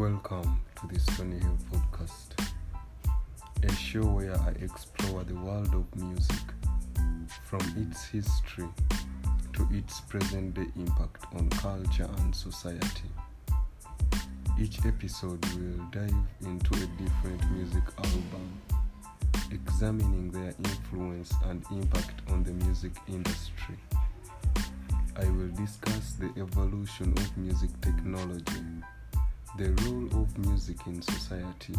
Welcome to the Stony Hill podcast, a show where I explore the world of music from its history to its present day impact on culture and society. Each episode will dive into a different music album, examining their influence and impact on the music industry. I will discuss the evolution of music technology the role of music in society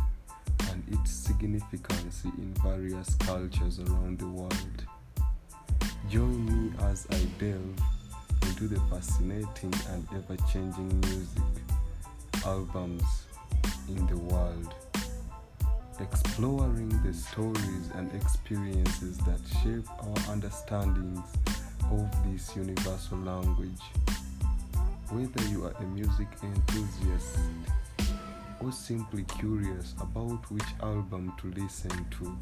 and its significance in various cultures around the world. Join me as I delve into the fascinating and ever changing music albums in the world, exploring the stories and experiences that shape our understandings of this universal language. Whether you are a music enthusiast or simply curious about which album to listen to,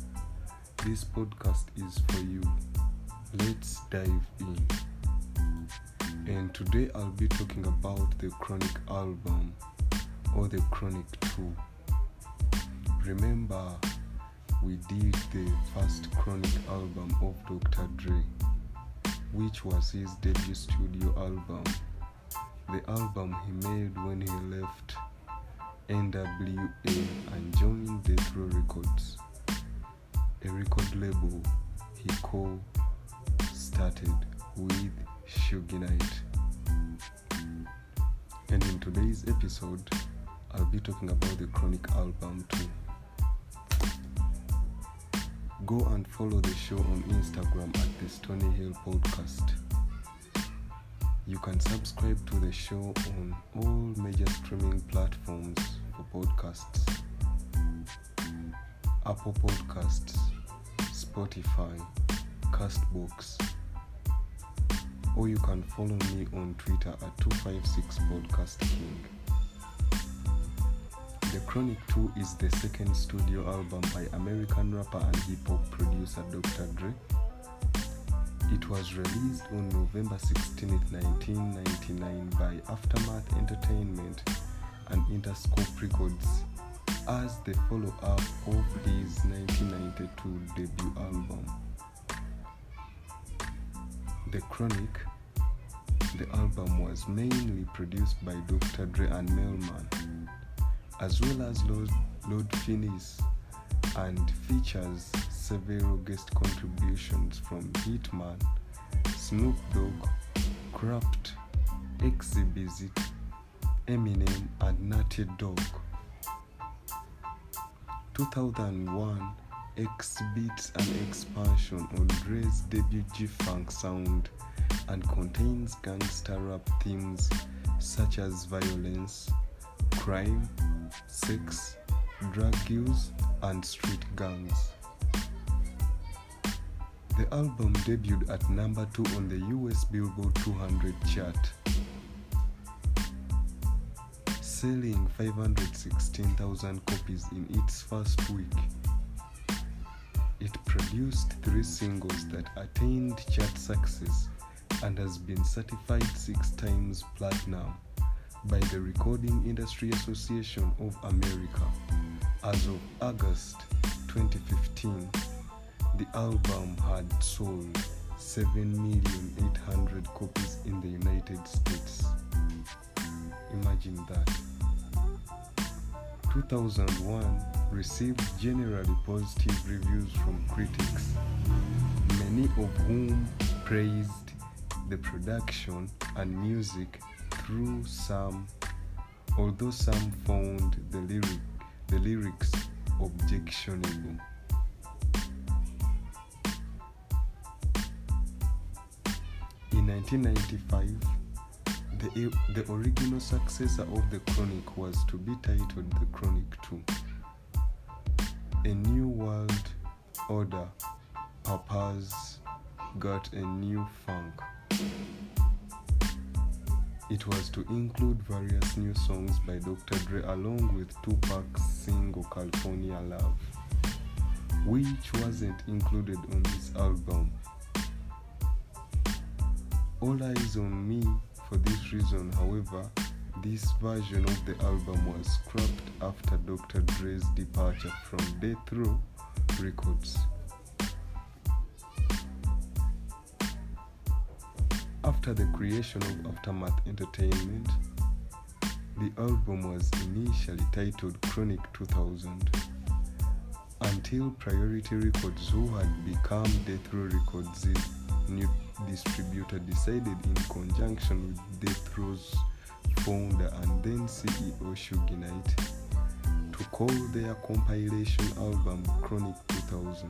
this podcast is for you. Let's dive in. And today I'll be talking about the Chronic album or the Chronic 2. Remember, we did the first Chronic album of Dr. Dre, which was his debut studio album the album he made when he left NWA and joined Death Row Records, a record label he co started with Suge Knight. And in today's episode, I'll be talking about the Chronic album too. Go and follow the show on Instagram at the Stony Hill Podcast. You can subscribe to the show on all major streaming platforms for podcasts Apple Podcasts, Spotify, Castbox, or you can follow me on Twitter at 256 Podcast King. The Chronic 2 is the second studio album by American rapper and hip hop producer Dr. Dre it was released on November 16, 1999 by Aftermath Entertainment and Interscope Records as the follow up of his 1992 debut album. The Chronic, the album was mainly produced by Dr. Dre and Mel-Man, as well as Lord, Lord Finesse, and features several guest contributions from Hittman, Snoop Dogg, Kurupt, Xzibit, Eminem, and Natty Dog. 2001 exhibits an expansion on Dre's debut G-Funk sound and contains gangster rap themes such as violence, crime, sex, drug use, and street gangs. The album debuted at number 2 on the US Billboard 200 chart, selling 516,000 copies in its first week. It produced three singles that attained chart success and has been certified six times platinum by the Recording Industry Association of America. As of August 2015, the album had sold 7,800,000 copies in the United States. Imagine that. 2001 received generally positive reviews from critics, many of whom praised the production and music through some, although some found the, lyric, the lyrics objectionable. 1995, the, the original successor of The Chronic was to be titled The Chronic 2. A new world order Papa's got a new funk. It was to include various new songs by Dr. Dre along with Tupac's single California Love, which wasn't included on this album. All Eyes on Me, for this reason, however, This version of the album was scrapped after Dr. Dre's departure from Death Row Records. After the creation of Aftermath Entertainment, the album was initially titled Chronic 2000 until Priority Records, who had become Death Row Records' new distributor, decided in conjunction with Death Row's founder and then CEO Suge Knight to call their compilation album Chronic 2000.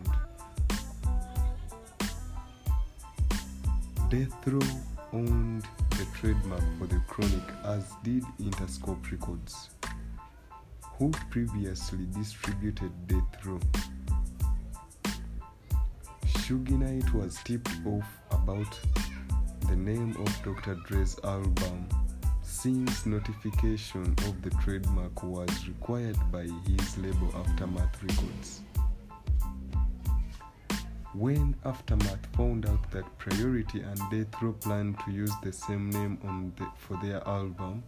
Death Row owned the trademark for the Chronic as did Interscope Records, who previously distributed Death Row. Suge Knight was tipped off about the name of Dr. Dre's album since notification of the trademark was required by his label Aftermath Records. When Aftermath found out that Priority and Death Row planned to use the same name the, for their album,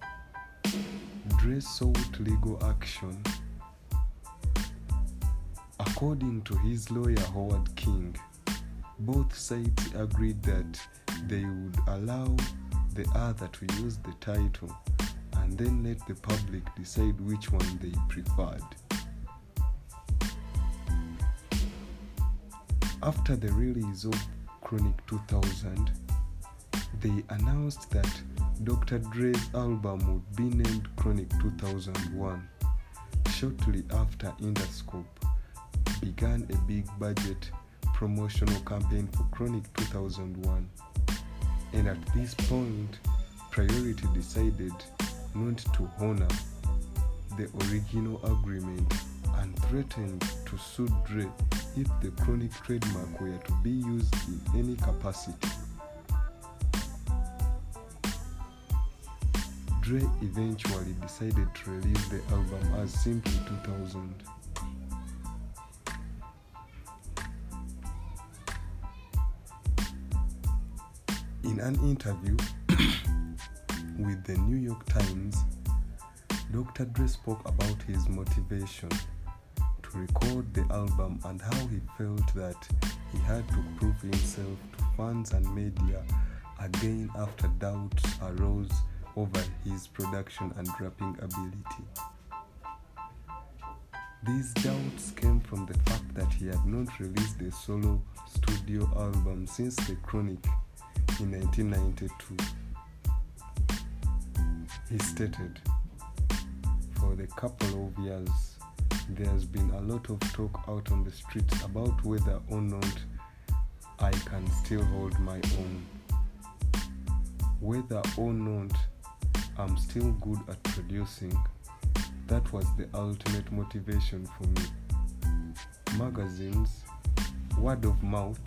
Dre sought legal action. According to his lawyer Howard King, both sides agreed that they would allow the other to use the title and then let the public decide which one they preferred. After the release of Chronic 2000, they announced that Dr. Dre's album would be named Chronic 2001. Shortly after Interscope began a big budget promotional campaign for Chronic 2001. And at this point, Priority decided not to honor the original agreement and threatened to sue Dre if the Chronic trademark were to be used in any capacity. Dre eventually decided to release the album as Simply 2000. In an interview with the New York Times, Dr. Dre spoke about his motivation to record the album and how he felt that he had to prove himself to fans and media again after doubts arose over his production and rapping ability. These doubts came from the fact that he had not released a solo studio album since The Chronic in 1992. He stated, For the couple of years, there's been a lot of talk out on the streets about whether or not I can still hold my own. Whether or not I'm still good at producing, that was the ultimate motivation for me. Magazines, word of mouth,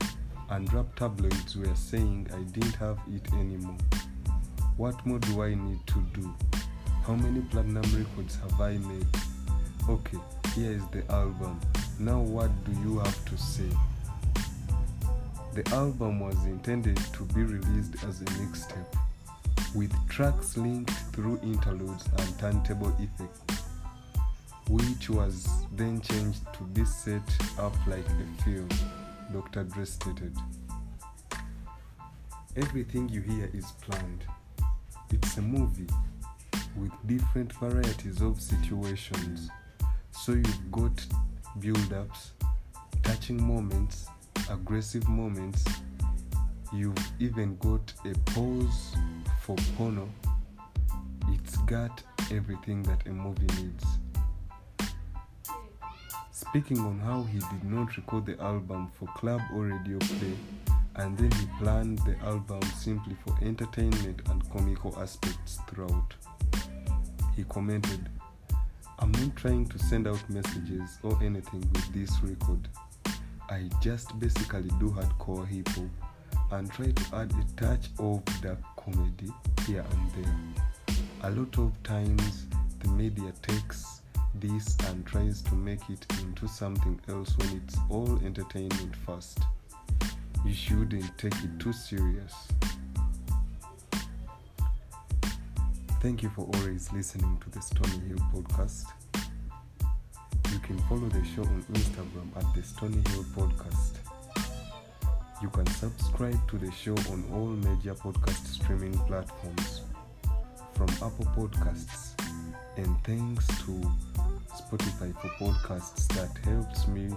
and rap tabloids were saying I didn't have it anymore. What more do I need to do? How many platinum records have I made? Okay, here is the album. Now, what do you have to say? The album was intended to be released as a mixtape, with tracks linked through interludes and turntable effects, which was then changed to be set up like a film. Dr. Dre stated. Everything you hear is planned. It's a movie with different varieties of situations. So you've got build ups, touching moments, aggressive moments. You've even got a pause for porno. It's got everything that a movie needs. Speaking on how he did not record the album for club or radio play, and then he planned the album simply for entertainment and comical aspects throughout. He commented, I'm not trying to send out messages or anything with this record. I just basically do hardcore hip hop and try to add a touch of dark comedy here and there. A lot of times, the media takes this and tries to make it into something else when it's all entertainment first. You shouldn't take it too serious. Thank you for always listening to the Stony Hill podcast. You can follow the show on Instagram at the Stony Hill podcast. You can subscribe to the show on all major podcast streaming platforms from Apple Podcasts and thanks to Spotify for podcasts that helps me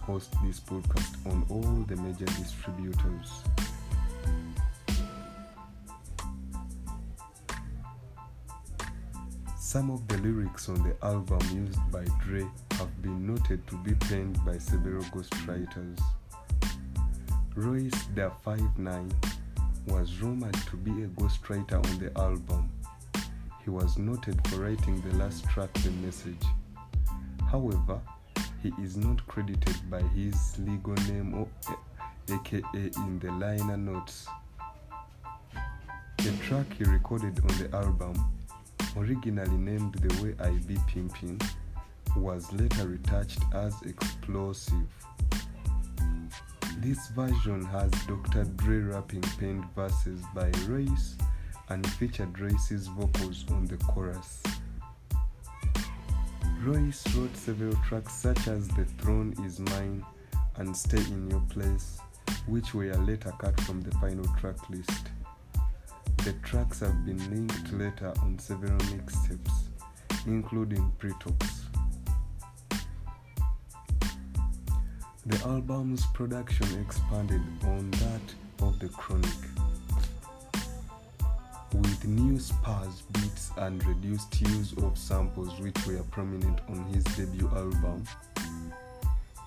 host this podcast on all the major distributors. Some of the lyrics on the album used by Dre have been noted to be penned by several ghostwriters. Royce da 59 was rumored to be a ghostwriter on the album. He was noted for writing the last track, The Message. However, he is not credited by his legal name or aka in the liner notes. The track he recorded on the album originally named The Way I Be Pimpin', was later retouched as Explosive. This version has Dr. Dre rapping penned verses by Royce and featured Royce's vocals on the chorus. Royce wrote several tracks such as The Throne Is Mine and Stay in Your Place, which were later cut from the final track list. The tracks have been linked later on several mixtapes, including Pre-Talks. The album's production expanded on that of The Chronic, with new sparse beats and reduced use of samples which were prominent on his debut album.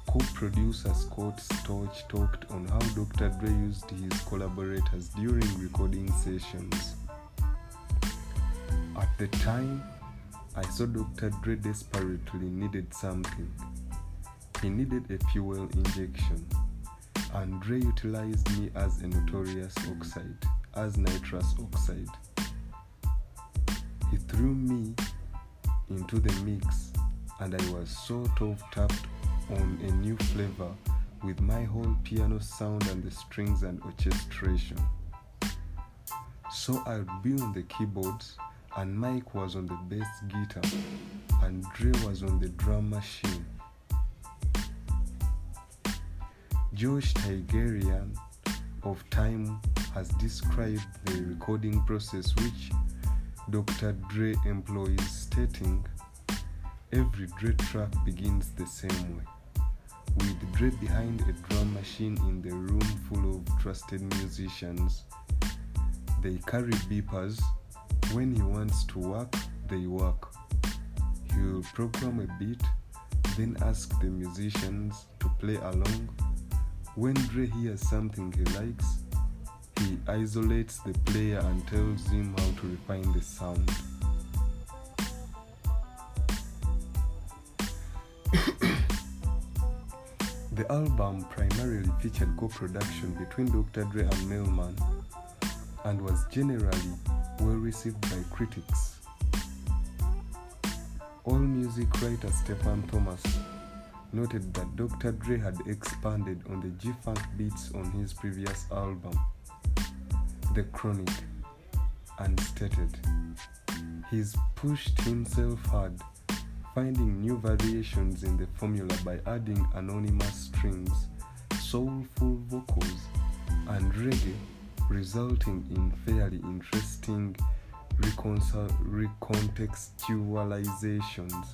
Co-producer Scott Storch talked on how Dr. Dre used his collaborators during recording sessions. At the time, I saw Dr. Dre desperately needed something. He needed a fuel injection, and Dre utilized me as a notorious oxide, as nitrous oxide. He threw me into the mix, and I was sort of tapped on a new flavor with my whole piano sound and the strings and orchestration. So I'd be on the keyboards, and Mike was on the bass guitar, and Dre was on the drum machine. Josh Tyrangiel of Time has described the recording process which Dr. Dre employs, stating, Every Dre track begins the same way with Dre behind a drum machine in the room full of trusted musicians. They carry beepers. When he wants to work, they work. He will program a beat, then ask the musicians to play along. When Dre hears something he likes, he isolates the player and tells him how to refine the sound. The album primarily featured co-production between Dr. Dre and Mel-Man and was generally well received by critics. All music writer Stephen Thomas noted that Dr. Dre had expanded on the G-Funk beats on his previous album, The Chronic, and stated, He's pushed himself hard finding new variations in the formula by adding anonymous strings, soulful vocals, and reggae, resulting in fairly interesting recontextualizations.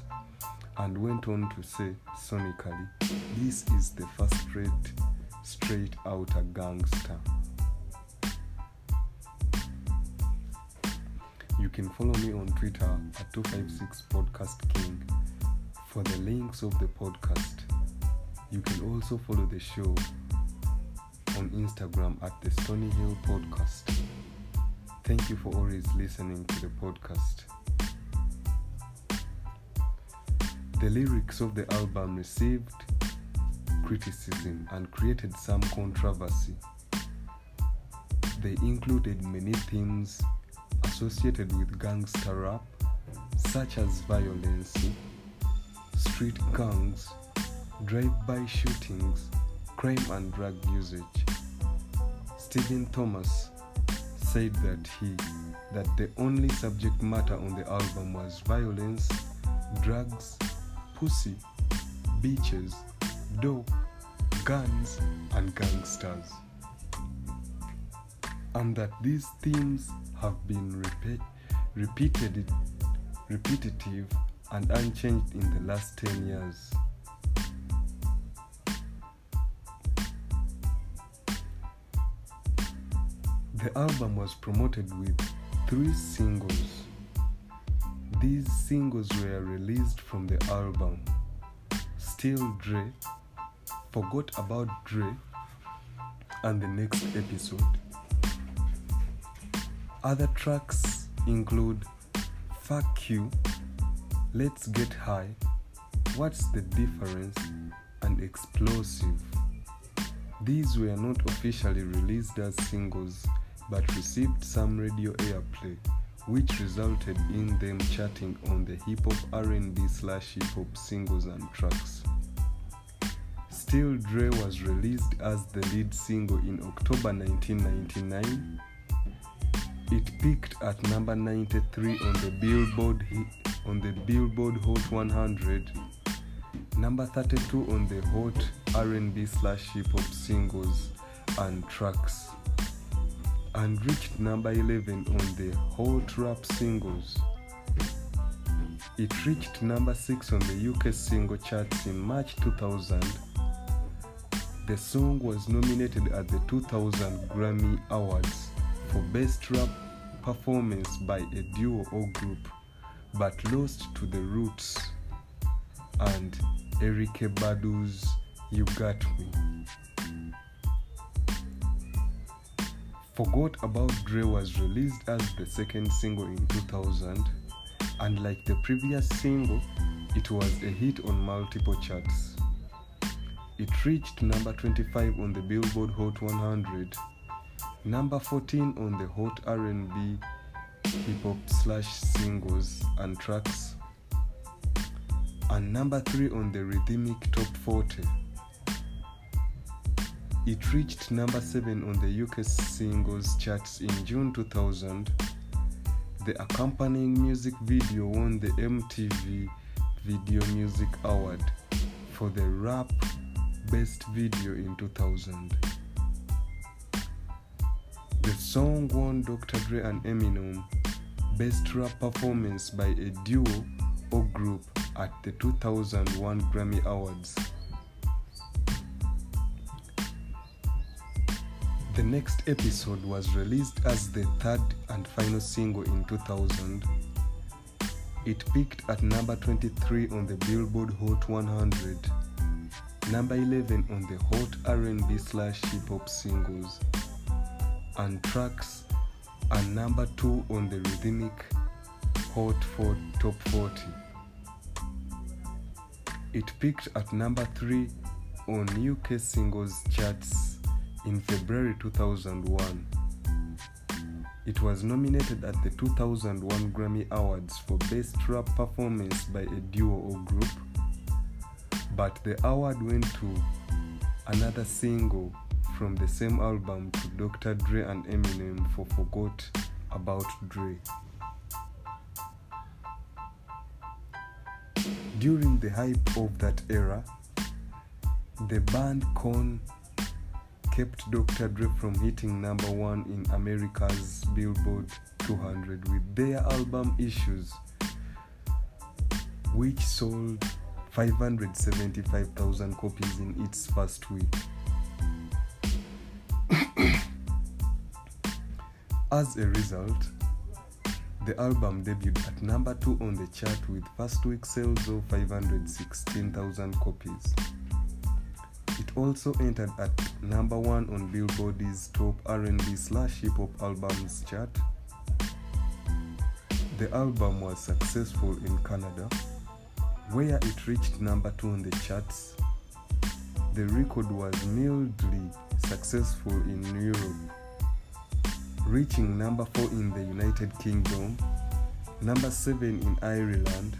And went on to say, sonically, this is the first rate straight outer gangster. You can follow me on Twitter at 256 Podcast King for the links of the podcast. You can also follow the show on Instagram at the Stony Hill Podcast. Thank you for always listening to the podcast. The lyrics of the album received criticism and created some controversy. They included many themes associated with gangster rap, such as violence, street gangs, drive-by shootings, crime and drug usage. Stephen Thomas said that he that the only subject matter on the album was violence, drugs, pussy, beaches, dope, guns, and gangsters. And that these themes have been repeat, repeated, repetitive and unchanged in the last 10 years. The album was promoted with three singles. These singles were released from the album Still Dre, Forgot About Dre, and the next episode. Other tracks include Fuck You, Let's Get High, What's the Difference, and Explosive. These were not officially released as singles but received some radio airplay, which resulted in them charting on the hip hop R&B slash hip hop singles and tracks. Still Dre was released as the lead single in October 1999. It peaked at number 93 on the Billboard on the Billboard Hot 100, number 32 on the Hot R&B slash hip hop singles and tracks and reached number 11 on the Hot Rap Singles. It reached number 6 on the UK single charts in March 2000. The song was nominated at the 2000 Grammy Awards for Best Rap Performance by a Duo or Group, but lost to The Roots and Erykah Badu's You Got Me. Forgot About Dre was released as the second single in 2000, and like the previous single, it was a hit on multiple charts. It reached number 25 on the Billboard Hot 100, number 14 on the Hot R&B hip hop slash singles and tracks, and number 3 on the Rhythmic Top 40. It reached number 7 on the UK singles charts in June 2000. The accompanying music video won the MTV Video Music Award for the rap best video in 2000. The song won Dr. Dre and Eminem Best Rap Performance by a Duo or Group at the 2001 Grammy Awards. The next episode was released as the third and final single in 2000. It peaked at number 23 on the Billboard Hot 100, number 11 on the Hot R&B slash hip hop singles and tracks, are number 2 on the Rhythmic Hot 4 Top 40. It peaked at number 3 on UK singles charts in February 2001. It was nominated at the 2001 Grammy Awards for Best Rap Performance by a Duo or Group, but the award went to another single from the same album to Dr. Dre and Eminem for Forgot About Dre. During the hype of that era, the band Korn kept Dr. Dre from hitting number one in America's Billboard 200 with their album Issues, which sold 575,000 copies in its first week. As a result, the album debuted at number 2 on the chart with first week sales of 516,000 copies. It also entered at number 1 on Billboard's top R&B slash hip hop albums chart. The album was successful in Canada, where it reached number 2 on the charts. The record was mildly successful in Europe, reaching number 4 in the United Kingdom, number 7 in Ireland,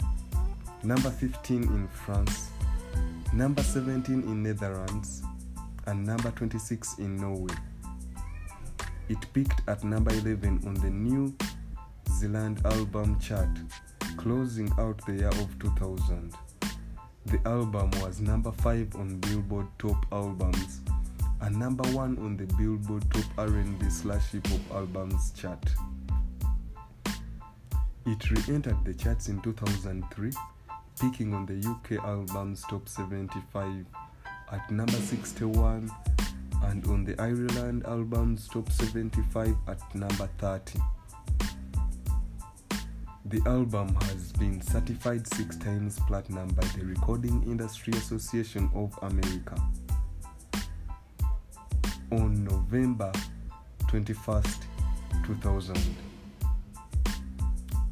number 15 in France, number 17 in Netherlands, and number 26 in Norway. It peaked at number 11 on the New Zealand album chart, closing out the year of 2000. The album was number 5 on Billboard Top Albums and number 1 on the Billboard Top R&B slash Hip Hop Albums chart. It re-entered the charts in 2003, peaking on the UK Albums Top 75 at number 61 and on the Ireland Albums Top 75 at number 30. The album has been certified six times platinum by the Recording Industry Association of America. On November 21st, 2000,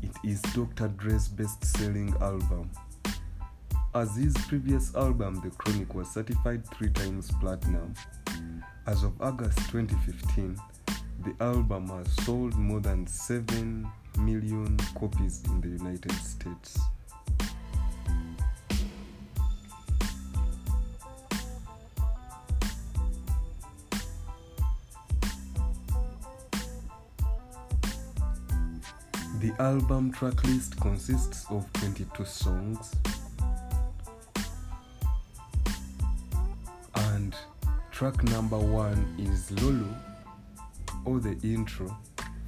it is Dr. Dre's best selling album. As his previous album, The Chronic, was certified three times platinum. As of August 2015, the album has sold more than 7 million copies in the United States. The album tracklist consists of 22 songs and track number 1 is Lulu or the intro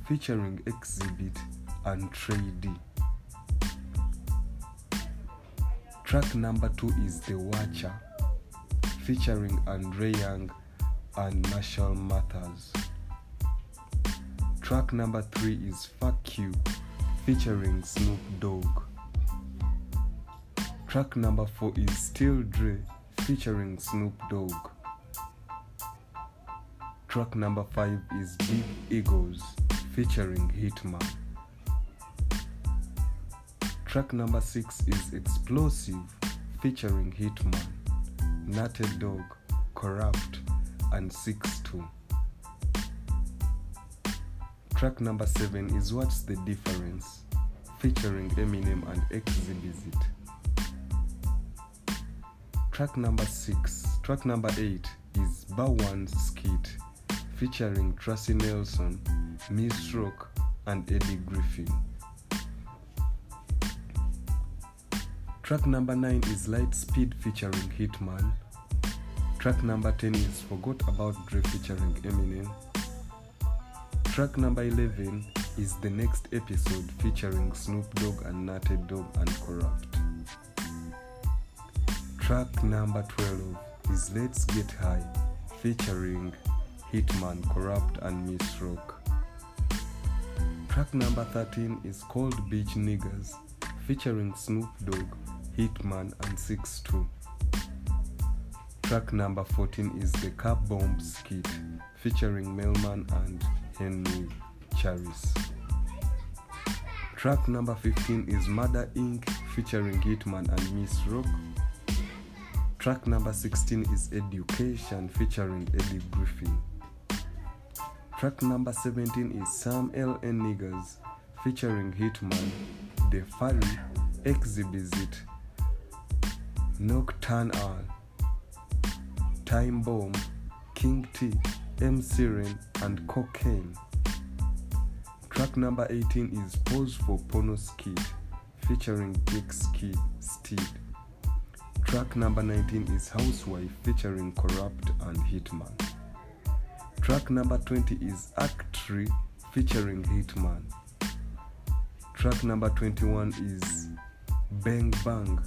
featuring Xzibit and Tray Deee Track number 2 is The Watcher featuring Andre Young and Marshall Mathers. Track number 3 is Fuck You featuring Snoop Dogg. Track number 4 is Still Dre featuring Snoop Dogg. Track number 5 is Big Eagles featuring Hittman. Track number 6 is Explosive featuring Hittman, Natted Dog, Kurupt, and 6-2. Track number 7 is What's the Difference featuring Eminem and Xzibit. Track number 6, track number 8 is Bow1's Skit featuring Tracy Nelson, Miss Rock, and Eddie Griffin. Track number 9 is Light Speed featuring Hittman. Track number 10 is Forgot About Dre featuring Eminem. Track number 11 is The Next Episode featuring Snoop Dogg and Natty Dog and Kurupt. Track number 12 is Let's Get High featuring Hittman, Kurupt, and Miss Rock. Track number 13 is called Beach Niggas featuring Snoop Dogg, Hittman, and 6-2. Track number 14 is The Cap Bomb Skit featuring Mel-Man and Henry Charis. Track number 15 is Mother Inc. featuring Hittman and Miss Rock. Track number 16 is Education featuring Eddie Griffin. Track number 17 is Sam L. and Niggas featuring Hittman, The Furry, Xzibit, Knoc-turn'al, Time Bomb, King T, MC Ren, and Kokane. Track number 18 is Pose for Porno Skid featuring Dick Skid Steed. Track number 19 is Housewife featuring Kurupt and Hittman. Track number 20 is Act 3 featuring Hittman. Track number 21 is Bang Bang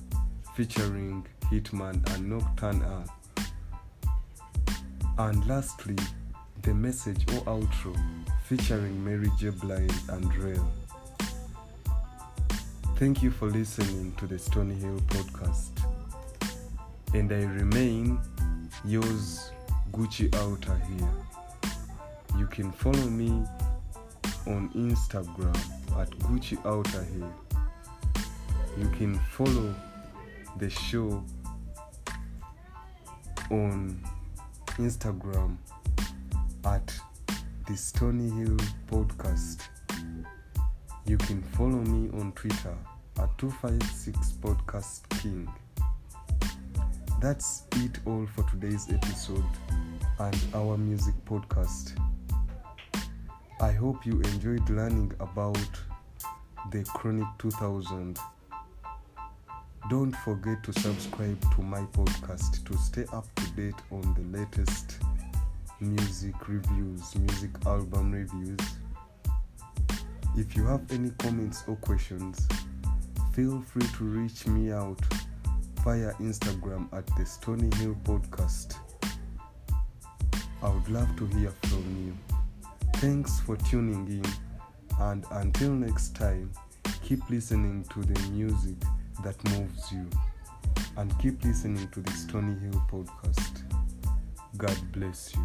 featuring Hittman and Knoc-turn'al. And lastly, The Message or Outro featuring Mary J. Blige and Rail. Thank you for listening to the Stony Hill podcast. And I remain yours, Gucci Outer here. You can follow me on Instagram at Gucci Outer here. You can follow the show on Instagram at the Stony Hill Podcast. You can follow me on Twitter at 256 Podcast King. That's it all for today's episode and our music podcast. Hope you enjoyed learning about the Chronic 2000. Don't forget to subscribe to my podcast to stay up to date on the latest music reviews, music album reviews. If you have any comments or questions, feel free to reach me out via Instagram at the Stony Hill Podcast. I would love to hear from you. Thanks for tuning in, and until next time, keep listening to the music that moves you, and keep listening to the Stony Hill Podcast. God bless you.